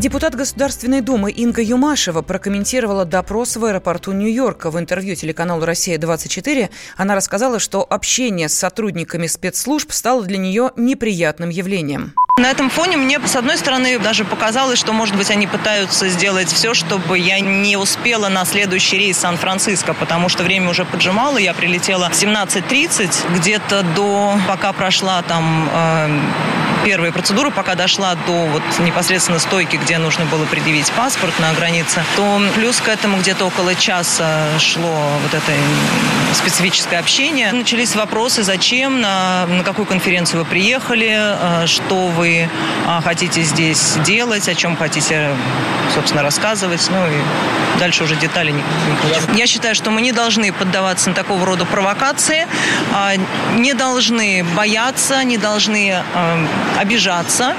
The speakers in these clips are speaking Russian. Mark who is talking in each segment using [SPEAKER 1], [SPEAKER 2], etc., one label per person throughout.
[SPEAKER 1] Депутат Государственной Думы Инга Юмашева прокомментировала допрос в аэропорту Нью-Йорка. В интервью телеканалу «Россия-24» она рассказала, что общение с сотрудниками спецслужб стало для нее неприятным явлением.
[SPEAKER 2] На этом фоне мне, с одной стороны, даже показалось, что, может быть, они пытаются сделать все, чтобы я не успела на следующий рейс Сан-Франциско, потому что время уже поджимало. Я прилетела в 17.30, где-то до, пока прошла там э, первая процедура, пока дошла до вот непосредственно стойки, где нужно было предъявить паспорт на границе, то плюс к этому где-то около часа шло вот это специфическое общение. Начались вопросы, зачем, на, на какую конференцию вы приехали, э, что вы а, хотите здесь делать, о чем хотите, собственно, рассказывать. Ну и дальше уже детали не, не. Я считаю, что мы не должны поддаваться на такого рода провокации, а, не должны бояться, не должны а, обижаться.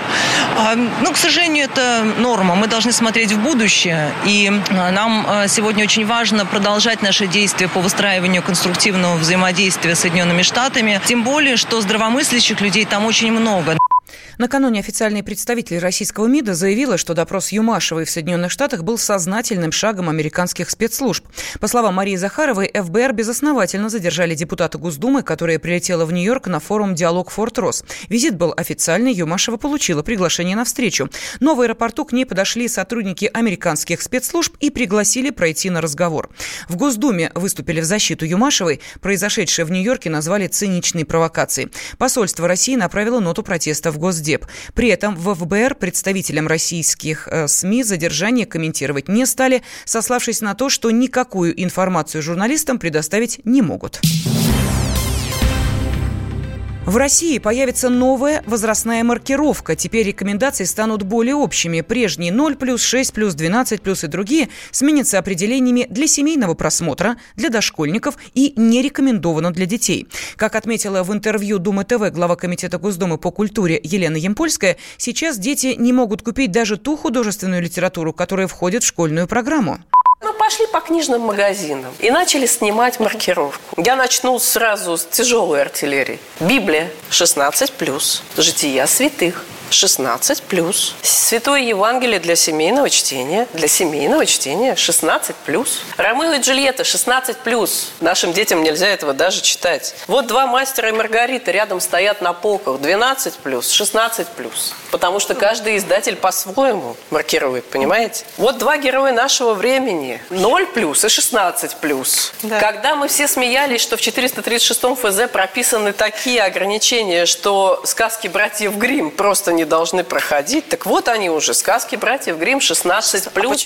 [SPEAKER 2] Ну, к сожалению, это норма. Мы должны смотреть в будущее. И нам сегодня очень важно продолжать наши действия по выстраиванию конструктивного взаимодействия с Соединенными Штатами. Тем более, что здравомыслящих людей там очень много.
[SPEAKER 1] Накануне официальный представитель российского МИДа заявила, что допрос Юмашевой в Соединенных Штатах был сознательным шагом американских спецслужб. По словам Марии Захаровой, ФБР безосновательно задержали депутата Госдумы, которая прилетела в Нью-Йорк на форум «Диалог Форт Рос». Визит был официальный, Юмашева получила приглашение на встречу. Но в аэропорту к ней подошли сотрудники американских спецслужб и пригласили пройти на разговор. В Госдуме выступили в защиту Юмашевой. Произошедшее в Нью-Йорке назвали циничной провокацией. Посольство России направило ноту протеста в Госдеп. При этом в ФБР представителям российских э, СМИ задержание комментировать не стали, сославшись на то, что никакую информацию журналистам предоставить не могут. В России появится новая возрастная маркировка. Теперь рекомендации станут более общими. Прежние 0 плюс, 6 плюс, 12 плюс и другие сменятся определениями для семейного просмотра, для дошкольников и не рекомендовано для детей. Как отметила в интервью Думы ТВ глава Комитета Госдумы по культуре Елена Емпольская, сейчас дети не могут купить даже ту художественную литературу, которая входит в школьную программу.
[SPEAKER 3] Пошли по книжным магазинам и начали снимать маркировку. Я начну сразу с тяжелой артиллерии. Библия 16+, жития святых 16 плюс. Святое Евангелие для семейного чтения. Для семейного чтения 16 плюс. Ромео и Джульетта 16 плюс. Нашим детям нельзя этого даже читать. Вот два мастера и Маргарита рядом стоят на полках. 12 плюс, 16 плюс. Потому что каждый издатель по-своему маркирует, понимаете? Вот два героя нашего времени. 0 плюс и 16 плюс. Да. Когда мы все смеялись, что в 436 ФЗ прописаны такие ограничения, что сказки братьев Грим просто не не должны проходить. Так вот они уже, сказки братьев Грим 16+. плюс.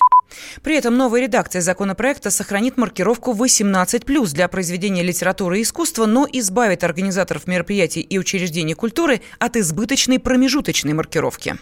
[SPEAKER 1] При этом новая редакция законопроекта сохранит маркировку 18+, для произведения литературы и искусства, но избавит организаторов мероприятий и учреждений культуры от избыточной промежуточной маркировки.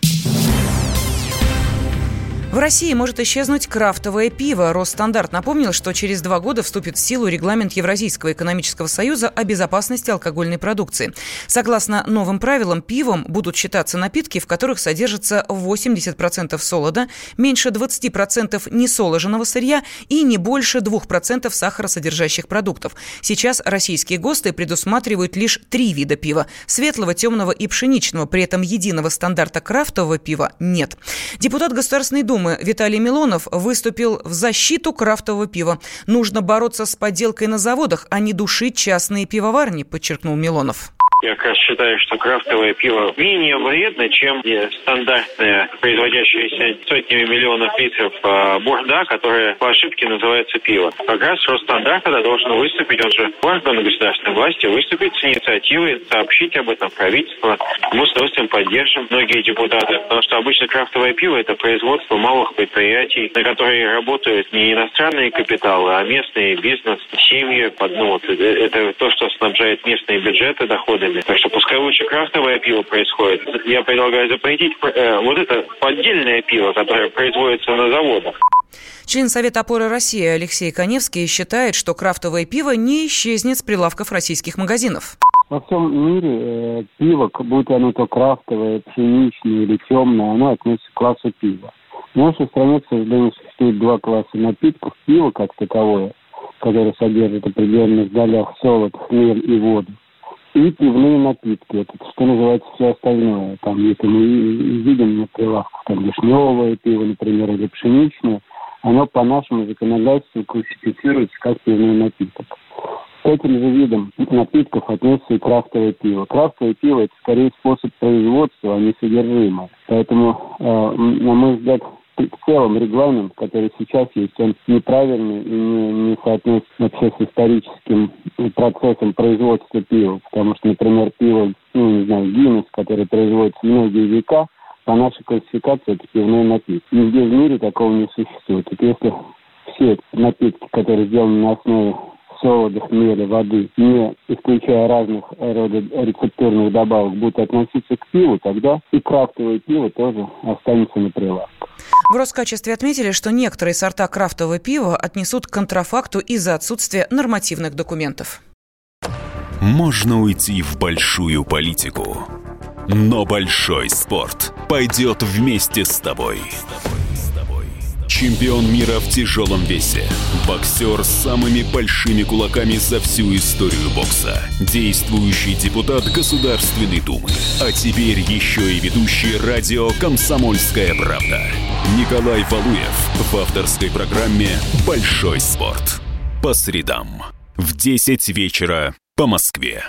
[SPEAKER 1] В России может исчезнуть крафтовое пиво. Росстандарт напомнил, что через два года вступит в силу регламент Евразийского экономического союза о безопасности алкогольной продукции. Согласно новым правилам, пивом будут считаться напитки, в которых содержится 80% солода, меньше 20% несоложенного сырья и не больше 2% сахаросодержащих продуктов. Сейчас российские ГОСТы предусматривают лишь три вида пива – светлого, темного и пшеничного. При этом единого стандарта крафтового пива нет. Депутат Государственной Думы Думы Виталий Милонов выступил в защиту крафтового пива. Нужно бороться с подделкой на заводах, а не душить частные пивоварни, подчеркнул Милонов.
[SPEAKER 4] Я как раз считаю, что крафтовое пиво менее вредно, чем стандартное, производящееся сотнями миллионов литров э, бурда, которая по ошибке называется пиво. Как раз Росстандарт тогда должен выступить, он же орган государственной власти, выступить с инициативой, сообщить об этом правительство. Мы с удовольствием поддержим многие депутаты, потому что обычно крафтовое пиво – это производство малых предприятий, на которые работают не иностранные капиталы, а местный бизнес, семьи. Ну, вот, э, это то, что снабжает местные бюджеты доходами правильно. Так что пускай лучше крафтовое пиво происходит. Я предлагаю запретить э, вот это поддельное пиво, которое производится на заводах.
[SPEAKER 1] Член Совета опоры России Алексей Коневский считает, что крафтовое пиво не исчезнет с прилавков российских магазинов.
[SPEAKER 5] Во всем мире э, пиво, будь оно то крафтовое, пшеничное или темное, оно относится к классу пива. В нашей стране, к сожалению, существует два класса напитков. Пиво как таковое, которое содержит определенных долях солод, хмель и воду и пивные напитки. Это что называется все остальное. Там, если мы видим на прилавках там вишневое пиво, например, или пшеничное, оно по нашему законодательству классифицируется как пивной напиток. К этим же видам напитков относится и крафтовое пиво. Крафтовое пиво – это скорее способ производства, а не содержимое. Поэтому, э, на мой взгляд, в целом регламент, который сейчас есть, он неправильный и не, не соотносится вообще с историческим процессом производства пива. Потому что, например, пиво, ну, не знаю, Гиннес, который производится многие века, по нашей классификации это пивной напиток. Нигде в мире такого не существует. И если все напитки, которые сделаны на основе солодов, мели, воды, не исключая разных рода рецептурных добавок, будут относиться к пиву, тогда и крафтовое пиво тоже останется на прилавке.
[SPEAKER 1] В Роскачестве отметили, что некоторые сорта крафтового пива отнесут к контрафакту из-за отсутствия нормативных документов.
[SPEAKER 6] Можно уйти в большую политику, но большой спорт пойдет вместе с тобой. Чемпион мира в тяжелом весе. Боксер с самыми большими кулаками за всю историю бокса. Действующий депутат Государственной Думы. А теперь еще и ведущий радио «Комсомольская правда». Николай Валуев в авторской программе «Большой спорт». По средам в 10 вечера по Москве.